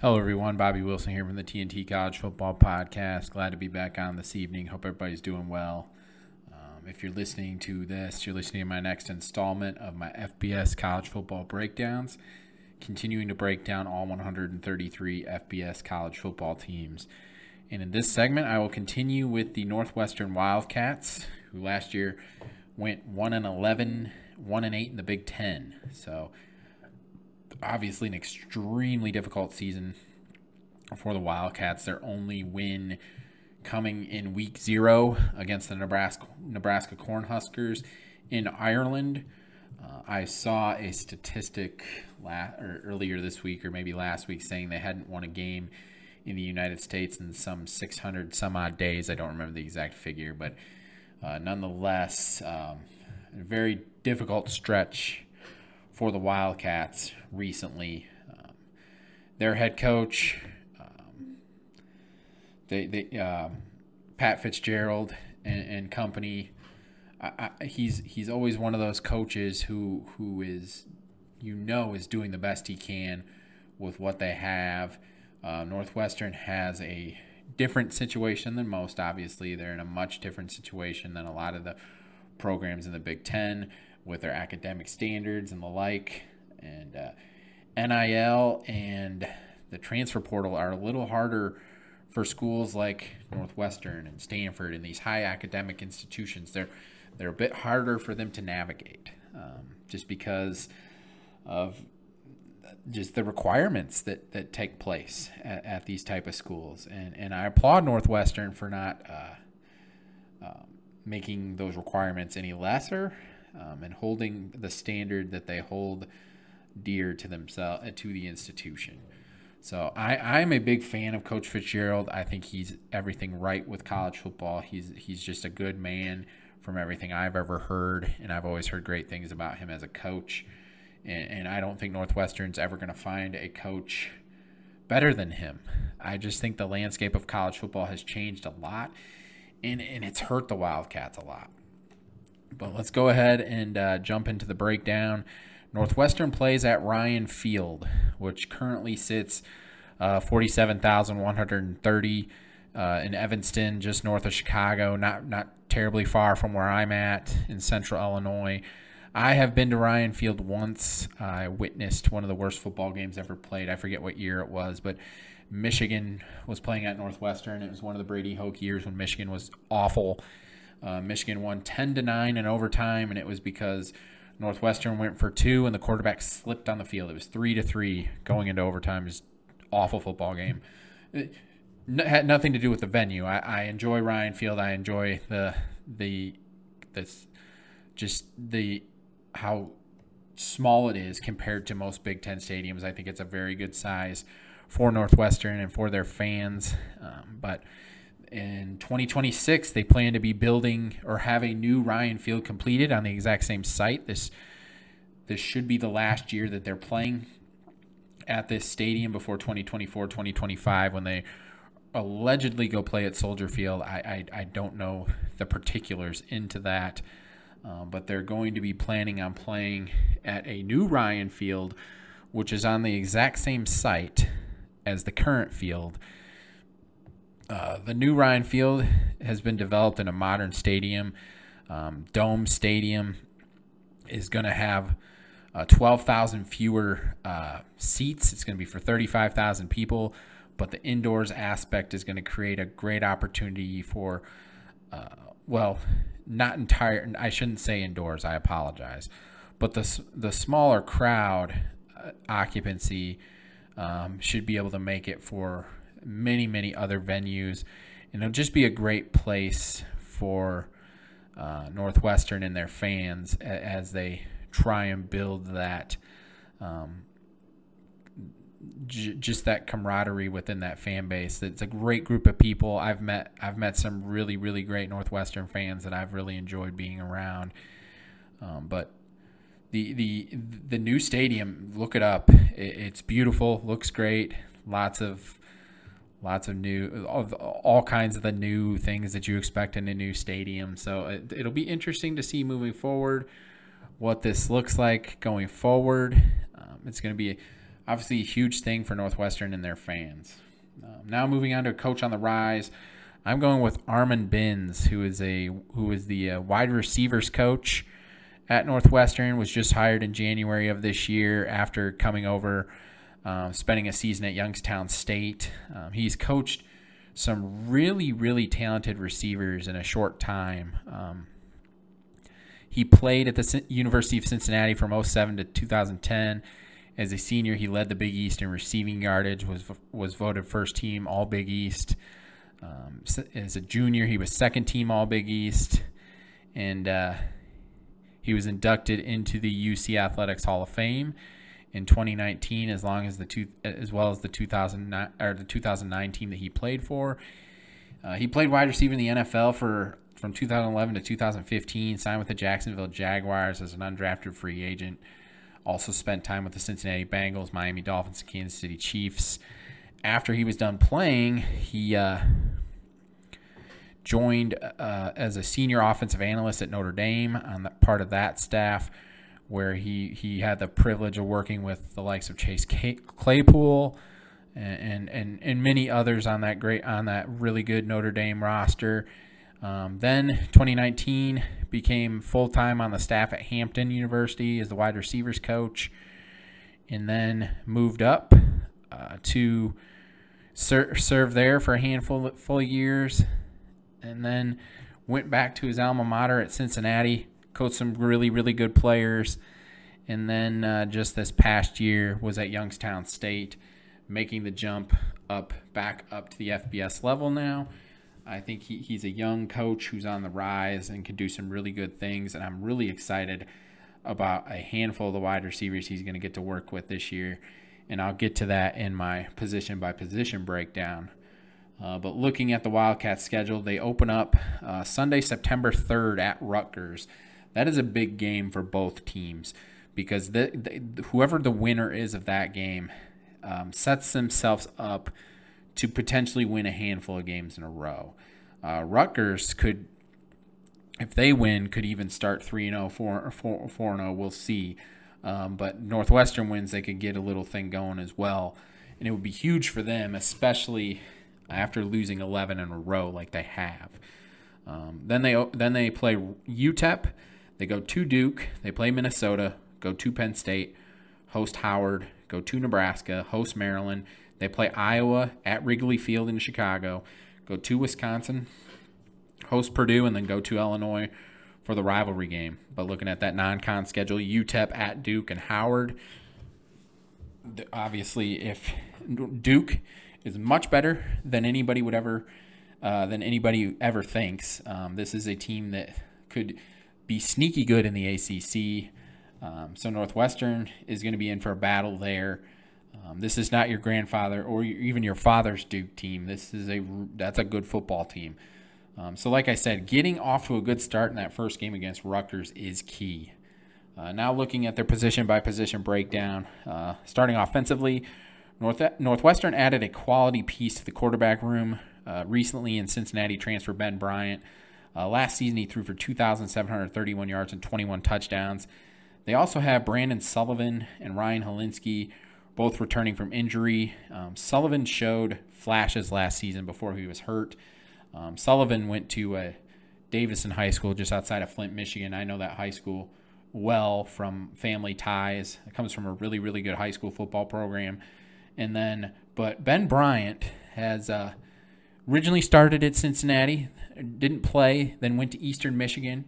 Hello, everyone. Bobby Wilson here from the TNT College Football Podcast. Glad to be back on this evening. Hope everybody's doing well. Um, if you're listening to this, you're listening to my next installment of my FBS college football breakdowns, continuing to break down all 133 FBS college football teams. And in this segment, I will continue with the Northwestern Wildcats, who last year went 1 and 11, 1 and 8 in the Big Ten. So obviously an extremely difficult season for the Wildcats. Their only win coming in week zero against the Nebraska Nebraska Cornhuskers in Ireland. Uh, I saw a statistic la- earlier this week, or maybe last week, saying they hadn't won a game in the United States in some 600 some odd days. I don't remember the exact figure, but uh, nonetheless, um, a very difficult stretch for the Wildcats recently. Um, their head coach, um, they, they uh, Pat Fitzgerald and, and company. I, I, he's he's always one of those coaches who who is you know is doing the best he can with what they have. Uh, Northwestern has a different situation than most. Obviously, they're in a much different situation than a lot of the programs in the Big Ten with their academic standards and the like. And uh, NIL and the transfer portal are a little harder for schools like Northwestern and Stanford and these high academic institutions. They're they're a bit harder for them to navigate, um, just because of just the requirements that, that take place at, at, these type of schools. And and I applaud Northwestern for not uh, uh, making those requirements any lesser um, and holding the standard that they hold dear to themselves uh, to the institution. So I, I'm a big fan of Coach Fitzgerald. I think he's everything right with college football. He's he's just a good man from everything I've ever heard, and I've always heard great things about him as a coach. And, and I don't think Northwestern's ever going to find a coach better than him. I just think the landscape of college football has changed a lot, and, and it's hurt the Wildcats a lot. But let's go ahead and uh, jump into the breakdown. Northwestern plays at Ryan Field, which currently sits uh, 47,130 uh, in Evanston, just north of Chicago, not not terribly far from where I'm at in central Illinois. I have been to Ryan Field once. I witnessed one of the worst football games ever played. I forget what year it was, but Michigan was playing at Northwestern. It was one of the Brady Hoke years when Michigan was awful. Uh, Michigan won 10 to 9 in overtime, and it was because Northwestern went for two and the quarterback slipped on the field. It was 3 to 3 going into overtime. Was awful football game. It had nothing to do with the venue. I, I enjoy Ryan Field. I enjoy the the this just the how small it is compared to most Big Ten stadiums. I think it's a very good size for Northwestern and for their fans. Um, but in 2026, they plan to be building or have a new Ryan Field completed on the exact same site. This this should be the last year that they're playing at this stadium before 2024 2025 when they allegedly go play at Soldier Field. I, I, I don't know the particulars into that, um, but they're going to be planning on playing at a new Ryan Field, which is on the exact same site as the current field uh, the new Ryan Field has been developed in a modern stadium. Um, Dome Stadium is going to have uh, 12,000 fewer uh, seats. It's going to be for 35,000 people, but the indoors aspect is going to create a great opportunity for, uh, well, not entire. I shouldn't say indoors. I apologize, but the the smaller crowd uh, occupancy um, should be able to make it for many, many other venues. And it'll just be a great place for uh, Northwestern and their fans as they try and build that. Um, j- just that camaraderie within that fan base. It's a great group of people. I've met I've met some really really great Northwestern fans that I've really enjoyed being around. Um, but the the the new stadium, look it up. it's beautiful, looks great. Lots of lots of new all, kinds of the new things that you expect in a new stadium so it, it'll be interesting to see moving forward what this looks like going forward um, it's going to be obviously a huge thing for Northwestern and their fans. Um, now moving on to a coach on the rise, I'm going with Armon Binns, who is a who is the uh, wide receivers coach at Northwestern. Was just hired in January of this year after coming over, um, spending a season at Youngstown State. Um, he's coached some really really talented receivers in a short time. Um, he played at the C- University of Cincinnati from 07 to 2010. As a senior, he led the Big East in receiving yardage. was was voted first team All Big East. Um, as a junior, he was second team All Big East, and uh, he was inducted into the UC Athletics Hall of Fame in 2019, as long as the two, as well as the 2009 or the 2009 team that he played for. Uh, he played wide receiver in the NFL for from 2011 to 2015. Signed with the Jacksonville Jaguars as an undrafted free agent. Also spent time with the Cincinnati Bengals, Miami Dolphins, and Kansas City Chiefs. After he was done playing, he uh, joined uh, as a senior offensive analyst at Notre Dame on the, part of that staff, where he, he had the privilege of working with the likes of Chase Claypool and, and and many others on that great on that really good Notre Dame roster. Um, then 2019 became full time on the staff at Hampton University as the wide receivers coach, and then moved up uh, to ser- serve there for a handful of full years, and then went back to his alma mater at Cincinnati, coached some really really good players, and then uh, just this past year was at Youngstown State, making the jump up back up to the FBS level now I think he, he's a young coach who's on the rise and can do some really good things. And I'm really excited about a handful of the wide receivers he's going to get to work with this year. And I'll get to that in my position by position breakdown. Uh, but looking at the Wildcats schedule, they open up uh, Sunday, September 3rd at Rutgers. That is a big game for both teams because the, the whoever the winner is of that game um, sets themselves up to potentially win a handful of games in a row. Uh, Rutgers could, if they win, could even start 3 0, 4 0. We'll see. Um, but Northwestern wins, they could get a little thing going as well. And it would be huge for them, especially after losing 11 in a row like they have. Um, then they then they play UTEP. They go to Duke. They play Minnesota. Go to Penn State. Host Howard. Go to Nebraska. Host Maryland. They play Iowa at Wrigley Field in Chicago, go to Wisconsin, host Purdue, and then go to Illinois for the rivalry game. But looking at that non-con schedule, UTEP at Duke and Howard. Obviously, if Duke is much better than anybody would ever uh, than anybody ever thinks, um, this is a team that could be sneaky good in the ACC. Um, so Northwestern is going to be in for a battle there. Um, this is not your grandfather or even your father's Duke team. This is a that's a good football team. Um, so, like I said, getting off to a good start in that first game against Rutgers is key. Uh, now, looking at their position by position breakdown, uh, starting offensively, North, Northwestern added a quality piece to the quarterback room uh, recently in Cincinnati transfer Ben Bryant. Uh, last season, he threw for 2,731 yards and 21 touchdowns. They also have Brendan Sullivan and Ryan Hilinski both returning from injury. Um, Sullivan showed flashes last season before he was hurt. Um, Sullivan went to a Davison High School just outside of Flint, Michigan. I know that high school well from family ties. It comes from a really, really good high school football program. And then, but Ben Bryant has uh, originally started at Cincinnati, didn't play, then went to Eastern Michigan.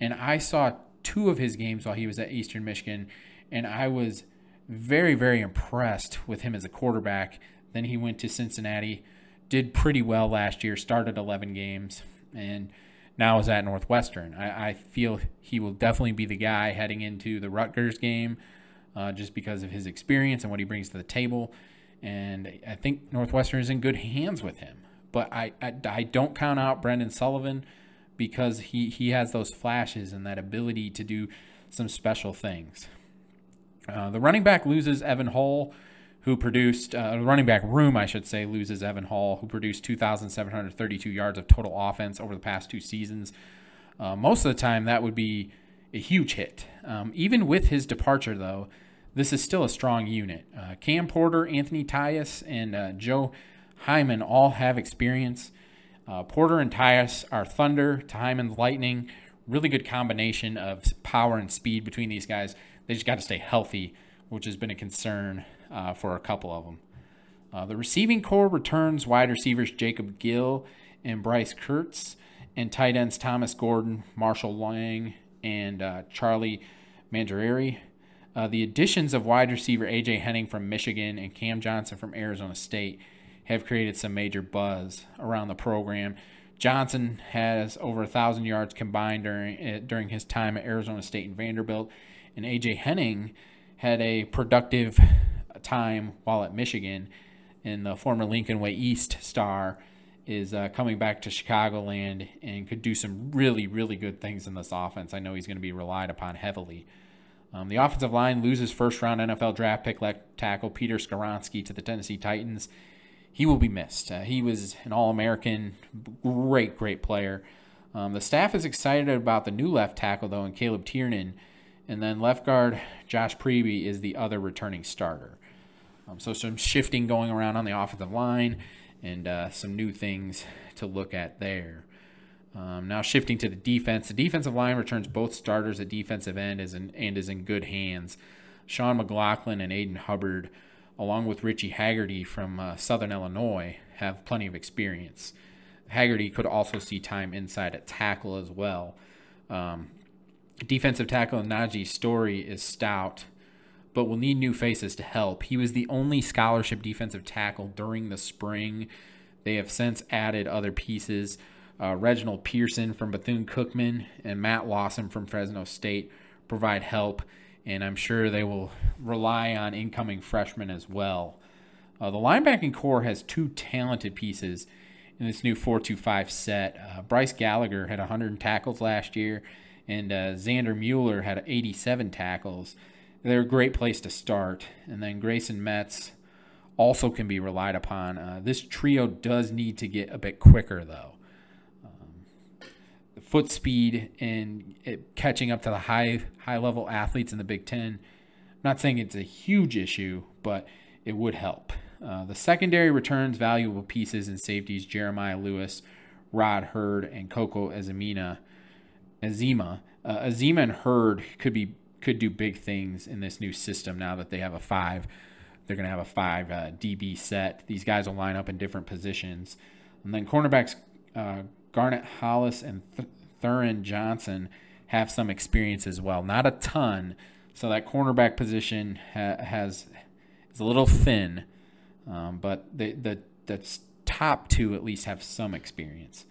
And I saw two of his games while he was at Eastern Michigan, and I was very, very impressed with him as a quarterback. Then he went to Cincinnati, did pretty well last year, started 11 games, and now is at Northwestern. I, I feel he will definitely be the guy heading into the Rutgers game uh, just because of his experience and what he brings to the table. And I think Northwestern is in good hands with him. But I, I, I don't count out Brendan Sullivan because he, he has those flashes and that ability to do some special things. Uh, the running back loses Evan Hall, who produced, uh, running back room, I should say, loses Evan Hall, who produced 2,732 yards of total offense over the past two seasons. Uh, most of the time, that would be a huge hit. Um, even with his departure, though, this is still a strong unit. Uh, Cam Porter, Anthony Tyus, and uh, Joe Hyman all have experience. Uh, Porter and Tyus are thunder to Hyman's lightning. Really good combination of power and speed between these guys. They just got to stay healthy, which has been a concern uh, for a couple of them. Uh, the receiving core returns wide receivers Jacob Gill and Bryce Kirtz, and tight ends Thomas Gordon, Marshall Lang, and uh, Charlie Mangieri. Uh, the additions of wide receiver A.J. Henning from Michigan and Cam Johnson from Arizona State have created some major buzz around the program. Johnson has over a thousand yards combined during eh, during his time at Arizona State and Vanderbilt, and A.J. Henning had a productive time while at Michigan. And the former Lincoln Way East star is uh, coming back to Chicagoland and could do some really, really good things in this offense. I know he's going to be relied upon heavily. Um, the offensive line loses first round NFL draft pick left tackle Peter Skoronski to the Tennessee Titans. He will be missed. Uh, he was an All American, great, great player. Um, the staff is excited about the new left tackle, though, and Caleb Tiernan. And then left guard Josh Priebe is the other returning starter. Um, so some shifting going around on the offensive line and uh, some new things to look at there. Um, now shifting to the defense, the defensive line returns both starters at defensive end is in, and is in good hands. Sean McLaughlin and Aiden Hubbard, along with Richie Hagarty from uh, Southern Illinois, have plenty of experience. Haggerty could also see time inside at tackle as well. Um, defensive tackle Najee Story is stout, but will need new faces to help. He was the only scholarship defensive tackle during the spring. They have since added other pieces. Uh, Reginald Pearson from Bethune Cookman and Matt Lawson from Fresno State provide help, and I'm sure they will rely on incoming freshmen as well. Uh, the linebacking core has two talented pieces in this new 4-2-5 set. Uh, Bryce Gallagher had 100 tackles last year, and uh, Xander Mueller had 87 tackles. They're a great place to start. And then Grayson Metz also can be relied upon. Uh, this trio does need to get a bit quicker, though foot speed and catching up to the high high level athletes in the Big Ten. I'm not saying it's a huge issue, but it would help. Uh, the secondary returns valuable pieces and safeties Jeremiah Lewis, Rod Heard, and Coco Azemina. Azema, uh, Azema and Heard could be could do big things in this new system now that they have a five. They're going to have a five uh, DB set. These guys will line up in different positions, and then cornerbacks uh, Garnett Hollis and Theran Johnson have some experience as well. Not a ton, so that cornerback position ha- has is a little thin, um, but the the top two at least have some experience.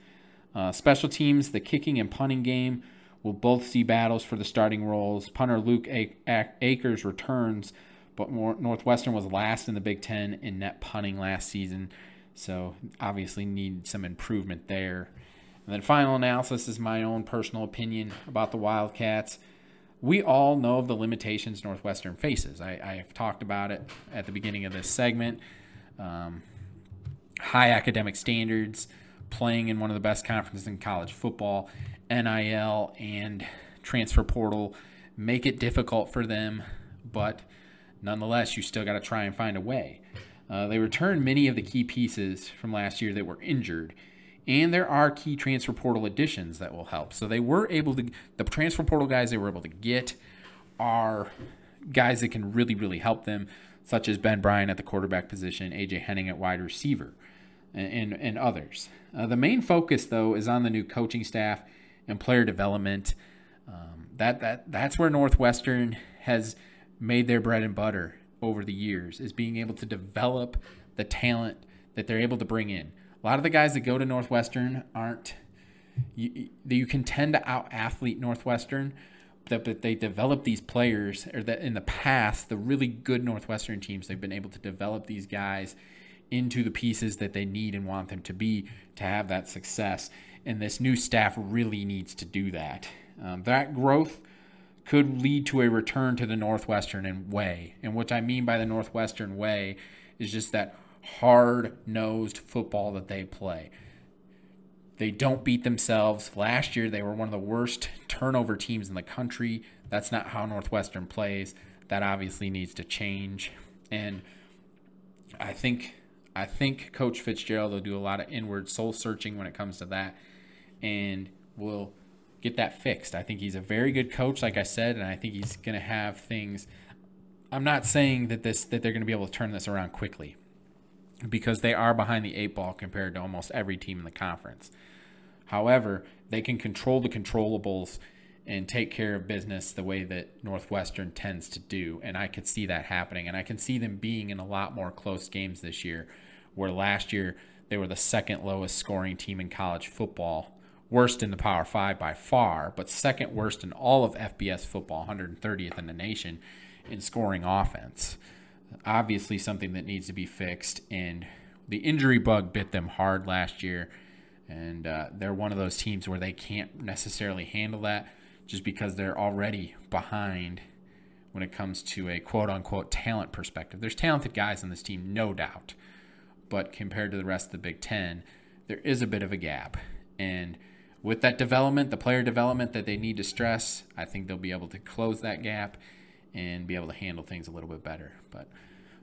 Uh, special teams, the kicking and punting game will both see battles for the starting roles. Punter Luke A- A- Akers returns, but more, Northwestern was last in the Big Ten in net punting last season, so obviously need some improvement there. And then final analysis is my own personal opinion about the Wildcats. We all know of the limitations Northwestern faces. I, have talked about it at the beginning of this segment. Um, high academic standards, playing in one of the best conferences in college football, NIL, and transfer portal make it difficult for them, but nonetheless, you still got to try and find a way. Uh, they returned many of the key pieces from last year that were injured and there are key transfer portal additions that will help. So they were able to the transfer portal guys they were able to get are guys that can really really help them, such as Ben Bryant at the quarterback position, AJ Henning at wide receiver, and and, others. Uh, the main focus though is on the new coaching staff and player development. Um, that that that's where Northwestern has made their bread and butter over the years is being able to develop the talent that they're able to bring in a lot of the guys that go to Northwestern aren't you, you can tend to out athlete Northwestern, but they develop these players, or that in the past, the really good Northwestern teams, they've been able to develop these guys into the pieces that they need and want them to be to have that success. And this new staff really needs to do that. Um, that growth could lead to a return to the Northwestern way. And what I mean by the Northwestern way is just that hard nosed football that they play. They don't beat themselves. Last year, they were one of the worst turnover teams in the country. That's not how Northwestern plays. that obviously needs to change. And I think I think Coach Fitzgerald will do a lot of inward soul searching when it comes to that, and will get that fixed. I think he's a very good coach, like I said, and I think he's going to have things. I'm not saying that this that they're going to be able to turn this around quickly, because they are behind the eight ball compared to almost every team in the conference. However, they can control the controllables and take care of business the way that Northwestern tends to do. And I could see that happening. And I can see them being in a lot more close games this year, where last year they were the second lowest scoring team in college football, worst in the Power Five by far, but second worst in all of FBS football, 130th in the nation in scoring offense. Obviously, something that needs to be fixed. And the injury bug bit them hard last year. And uh, they're one of those teams where they can't necessarily handle that just because they're already behind when it comes to a quote unquote talent perspective. There's talented guys on this team, no doubt. But compared to the rest of the Big Ten, there is a bit of a gap. And with that development, the player development that they need to stress, I think they'll be able to close that gap and be able to handle things a little bit better. But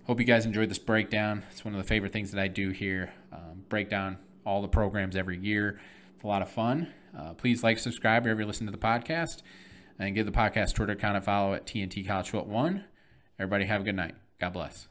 hope you guys enjoyed this breakdown. It's one of the favorite things that I do here. Um, break down all the programs every year. It's a lot of fun. Uh, please like, subscribe wherever you listen to the podcast, and give the podcast Twitter account a follow at TNT College Foot One. Everybody have a good night. God bless.